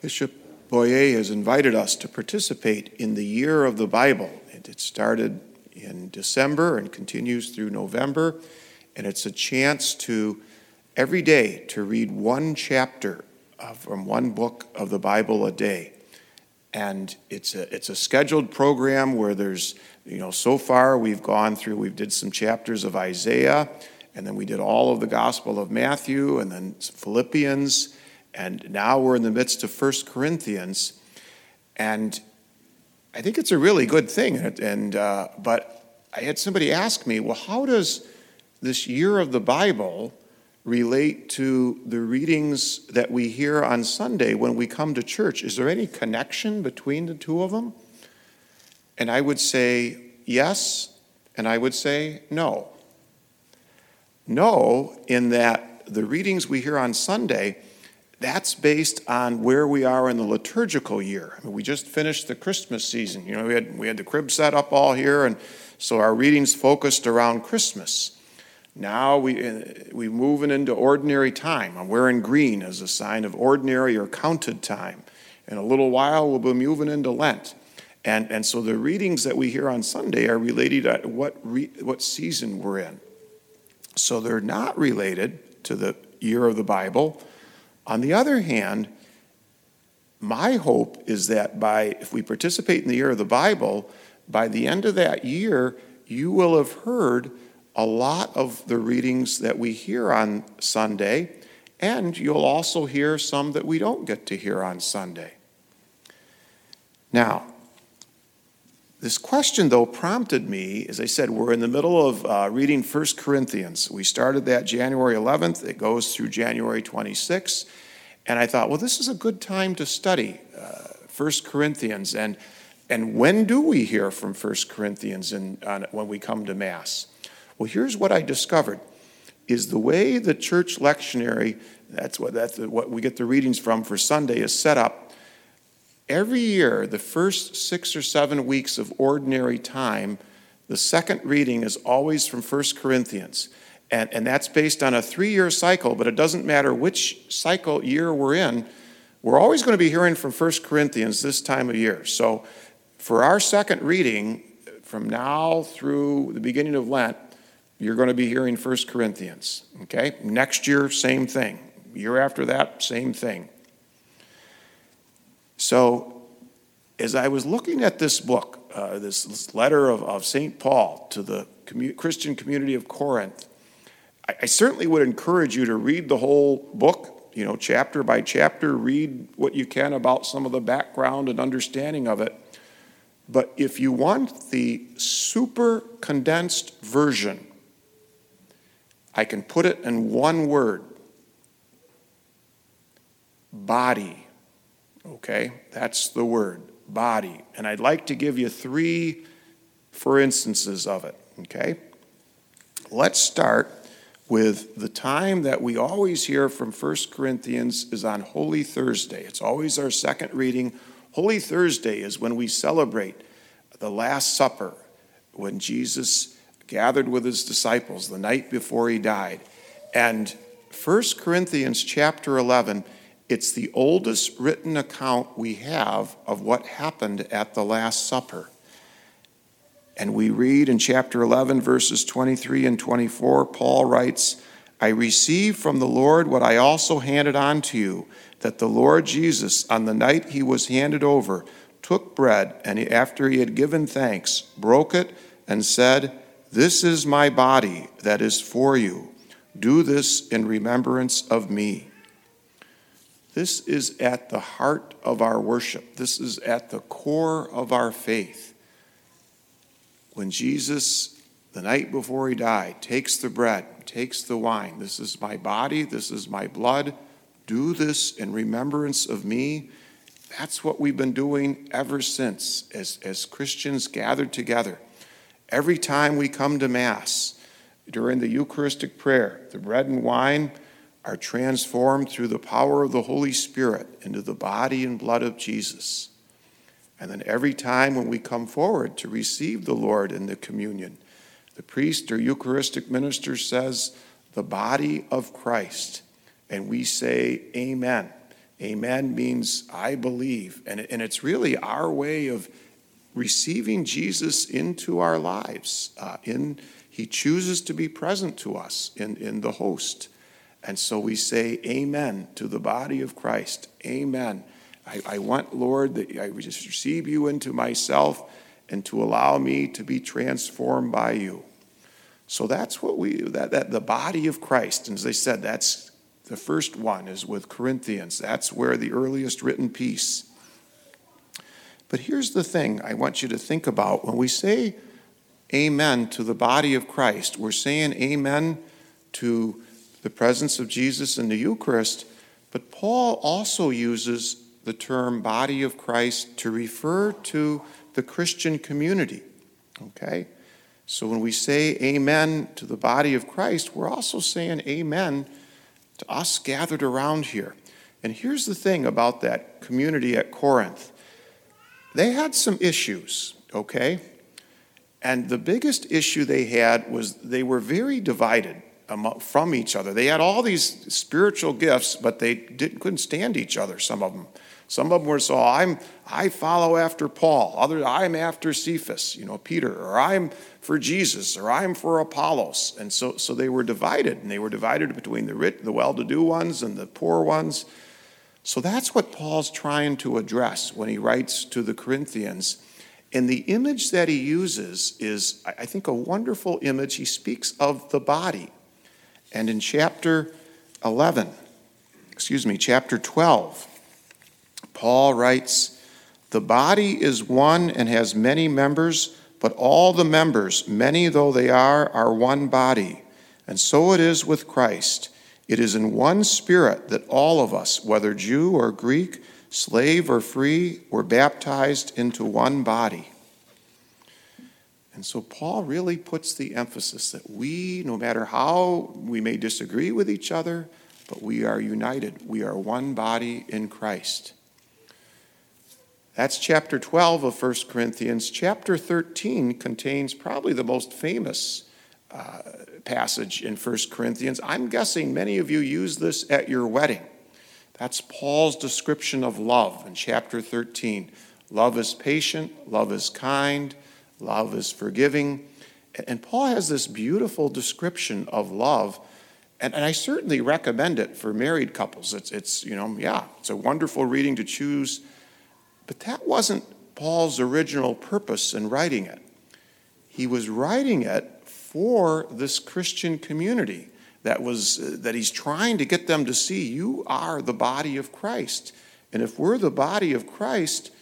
Bishop Boyer has invited us to participate in the Year of the Bible. It started in December and continues through November, and it's a chance to every day to read one chapter uh, from one book of the Bible a day. And it's a, it's a scheduled program where there's, you know, so far we've gone through, we've did some chapters of Isaiah, and then we did all of the Gospel of Matthew, and then Philippians, and now we're in the midst of First Corinthians, and I think it's a really good thing. And uh, but I had somebody ask me, well, how does this year of the Bible relate to the readings that we hear on Sunday when we come to church? Is there any connection between the two of them? And I would say yes, and I would say no. No, in that the readings we hear on Sunday that's based on where we are in the liturgical year. I mean, we just finished the Christmas season. You know, we had, we had the crib set up all here, and so our readings focused around Christmas. Now we, uh, we moving into ordinary time. I'm wearing green as a sign of ordinary or counted time. In a little while, we'll be moving into Lent. And, and so the readings that we hear on Sunday are related to what, re, what season we're in. So they're not related to the year of the Bible on the other hand, my hope is that by if we participate in the year of the Bible, by the end of that year, you will have heard a lot of the readings that we hear on Sunday, and you'll also hear some that we don't get to hear on Sunday. Now, this question, though, prompted me, as I said, we're in the middle of uh, reading 1 Corinthians. We started that January 11th, it goes through January 26th. And I thought, well, this is a good time to study uh, 1 Corinthians. And, and when do we hear from 1 Corinthians in, on, when we come to Mass? Well, here's what I discovered is the way the church lectionary, that's what, that's what we get the readings from for Sunday, is set up. Every year, the first six or seven weeks of ordinary time, the second reading is always from 1 Corinthians. And, and that's based on a three year cycle, but it doesn't matter which cycle year we're in. We're always going to be hearing from 1 Corinthians this time of year. So for our second reading, from now through the beginning of Lent, you're going to be hearing 1 Corinthians. Okay? Next year, same thing. Year after that, same thing. So as I was looking at this book, uh, this, this, letter of, of St. Paul to the commu- Christian community of Corinth, I, I certainly would encourage you to read the whole book, you know, chapter by chapter, read what you can about some of the background and understanding of it. But if you want the super condensed version, I can put it in one word body. Okay? That's the word body. And I'd like to give you three for instances of it. Okay? Let's start with the time that we always hear from 1 Corinthians is on Holy Thursday. It's always our second reading. Holy Thursday is when we celebrate the Last Supper, when Jesus gathered with his disciples the night before he died. And 1 Corinthians chapter 11, it's the oldest written account we have of what happened at the Last Supper. And we read in chapter 11, verses 23 and 24, Paul writes, I received from the Lord what I also handed on to you, that the Lord Jesus, on the night he was handed over, took bread, and after he had given thanks, broke it, and said, This is my body that is for you. Do this in remembrance of me. This is at the heart of our worship. This is at the core of our faith when Jesus, the night before he died, takes the bread, takes the wine, this is my body, this is my blood, do this in remembrance of me. That's what we've been doing ever since as, as Christians gathered together. Every time we come to Mass, during the Eucharistic prayer, the bread and wine are transformed through the power of the Holy Spirit into the body and blood of Jesus. And then every time when we come forward to receive the Lord in the communion, the priest or Eucharistic minister says, the body of Christ. And we say, Amen. Amen means I believe. And, and it's really our way of receiving Jesus into our lives. Uh, in, he chooses to be present to us in, in the host. And so we say amen to the body of Christ. Amen. I, I want, Lord, that I just receive you into myself and to allow me to be transformed by you. So that's what we, that, that the body of Christ, and as I said, that's the first one is with Corinthians. That's where the earliest written piece. But here's the thing I want you to think about. When we say amen to the body of Christ, we're saying amen to the presence of Jesus in the Eucharist, but Paul also uses the term body of Christ to refer to the Christian community. Okay? So when we say amen to the body of Christ, we're also saying amen to us gathered around here. And here's the thing about that community at Corinth they had some issues, okay? And the biggest issue they had was they were very divided from each other. They had all these spiritual gifts, but they didn't, couldn't stand each other, some of them. Some of them were so I'm I follow after Paul. Others I'm after Cephas, you know, Peter, or I'm for Jesus, or I'm for Apollos. And so so they were divided, and they were divided between the rich, the well-to-do ones and the poor ones. So that's what Paul's trying to address when he writes to the Corinthians. And the image that he uses is, I think, a wonderful image. He speaks of the body. And in chapter 11, excuse me, chapter 12, Paul writes, The body is one and has many members, but all the members, many though they are, are one body. And so it is with Christ. It is in one spirit that all of us, whether Jew or Greek, slave or free, were baptized into one body. And so Paul really puts the emphasis that we, no matter how we may disagree with each other, but we are united. We are one body in Christ. That's chapter 12 of 1 Corinthians. Chapter 13 contains probably the most famous uh, passage in 1 Corinthians. I'm guessing many of you use this at your wedding. That's Paul's description of love in chapter 13. Love is patient, love is kind, love is forgiving. And Paul has this beautiful description of love. And, and I certainly recommend it for married couples. It's, it's, you know, yeah, it's a wonderful reading to choose but that wasn't Paul's original purpose in writing it. He was writing it for this Christian community that was uh, that he's trying to get them to see you are the body of Christ. And if we're the body of Christ,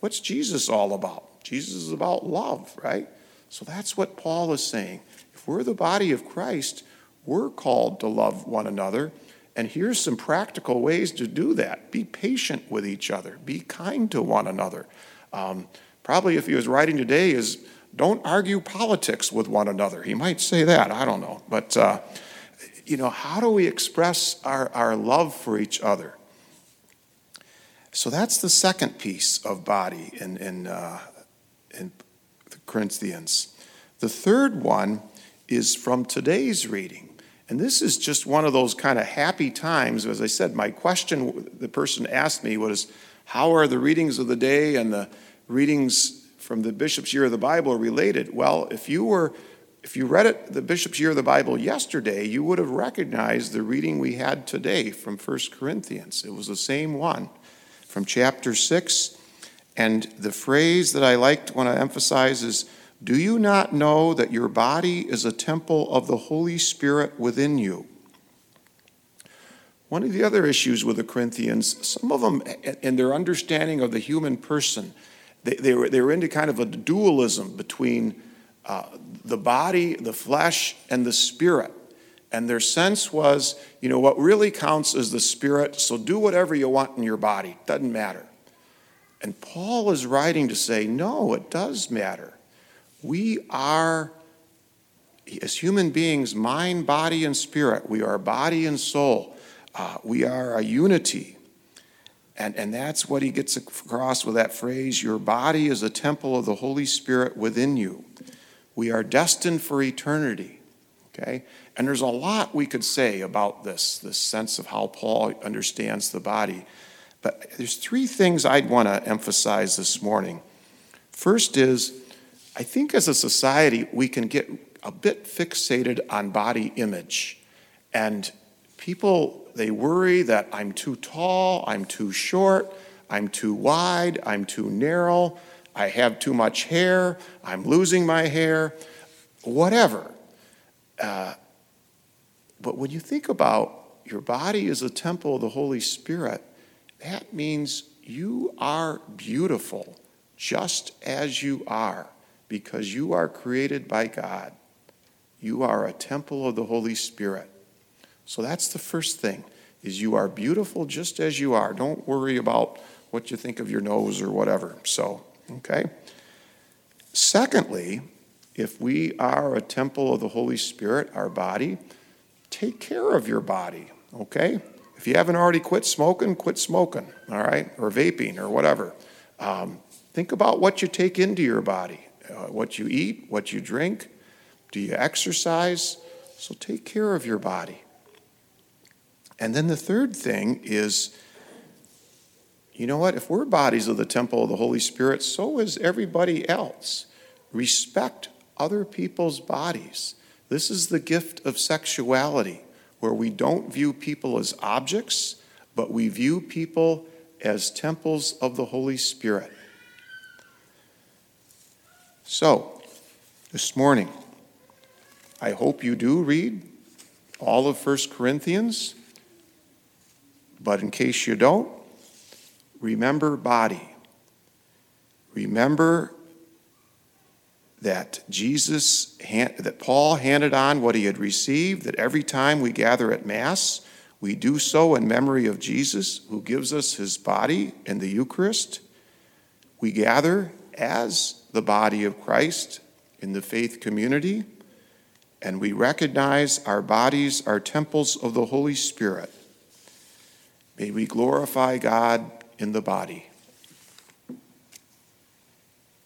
what's Jesus all about? Jesus is about love, right? So that's what Paul is saying. If we're the body of Christ, we're called to love one another and here's some practical ways to do that be patient with each other, be kind to one another. Um, probably if he was writing today, is don't argue politics with one another. He might say that, I don't know. But, uh, you know, how do we express our, our love for each other? So that's the second piece of body in, in, uh, in the Corinthians. The third one is from today's reading. And this is just one of those kind of happy times. As I said, my question the person asked me was, How are the readings of the day and the readings from the Bishop's Year of the Bible related? Well, if you were if you read it, the Bishop's Year of the Bible yesterday, you would have recognized the reading we had today from 1 Corinthians. It was the same one from chapter 6. And the phrase that I liked to want to emphasize is do you not know that your body is a temple of the Holy Spirit within you? One of the other issues with the Corinthians, some of them, in their understanding of the human person, they, they, were, they were into kind of a dualism between uh, the body, the flesh, and the spirit. And their sense was, you know, what really counts is the spirit, so do whatever you want in your body, doesn't matter. And Paul is writing to say, no, it does matter. We are, as human beings, mind, body, and spirit. We are body and soul. Uh, we are a unity. And, and that's what he gets across with that phrase your body is a temple of the Holy Spirit within you. We are destined for eternity. Okay? And there's a lot we could say about this, this sense of how Paul understands the body. But there's three things I'd want to emphasize this morning. First is, I think as a society, we can get a bit fixated on body image. And people, they worry that I'm too tall, I'm too short, I'm too wide, I'm too narrow, I have too much hair, I'm losing my hair, whatever. Uh, but when you think about your body is a temple of the Holy Spirit, that means you are beautiful just as you are because you are created by God. You are a temple of the Holy Spirit. So that's the first thing is you are beautiful just as you are. Don't worry about what you think of your nose or whatever. So, okay? Secondly, if we are a temple of the Holy Spirit, our body, take care of your body, okay? If you haven't already quit smoking, quit smoking, all right? Or vaping or whatever. Um, think about what you take into your body, uh, what you eat, what you drink. Do you exercise? So take care of your body. And then the third thing is you know what? If we're bodies of the temple of the Holy Spirit, so is everybody else. Respect other people's bodies. This is the gift of sexuality, where we don't view people as objects, but we view people as temples of the Holy Spirit. So, this morning, I hope you do read all of 1 Corinthians, but in case you don't, remember body. Remember that Jesus, that Paul handed on what he had received, that every time we gather at Mass, we do so in memory of Jesus, who gives us his body in the Eucharist. We gather as the body of Christ in the faith community, and we recognize our bodies are temples of the Holy Spirit. May we glorify God in the body.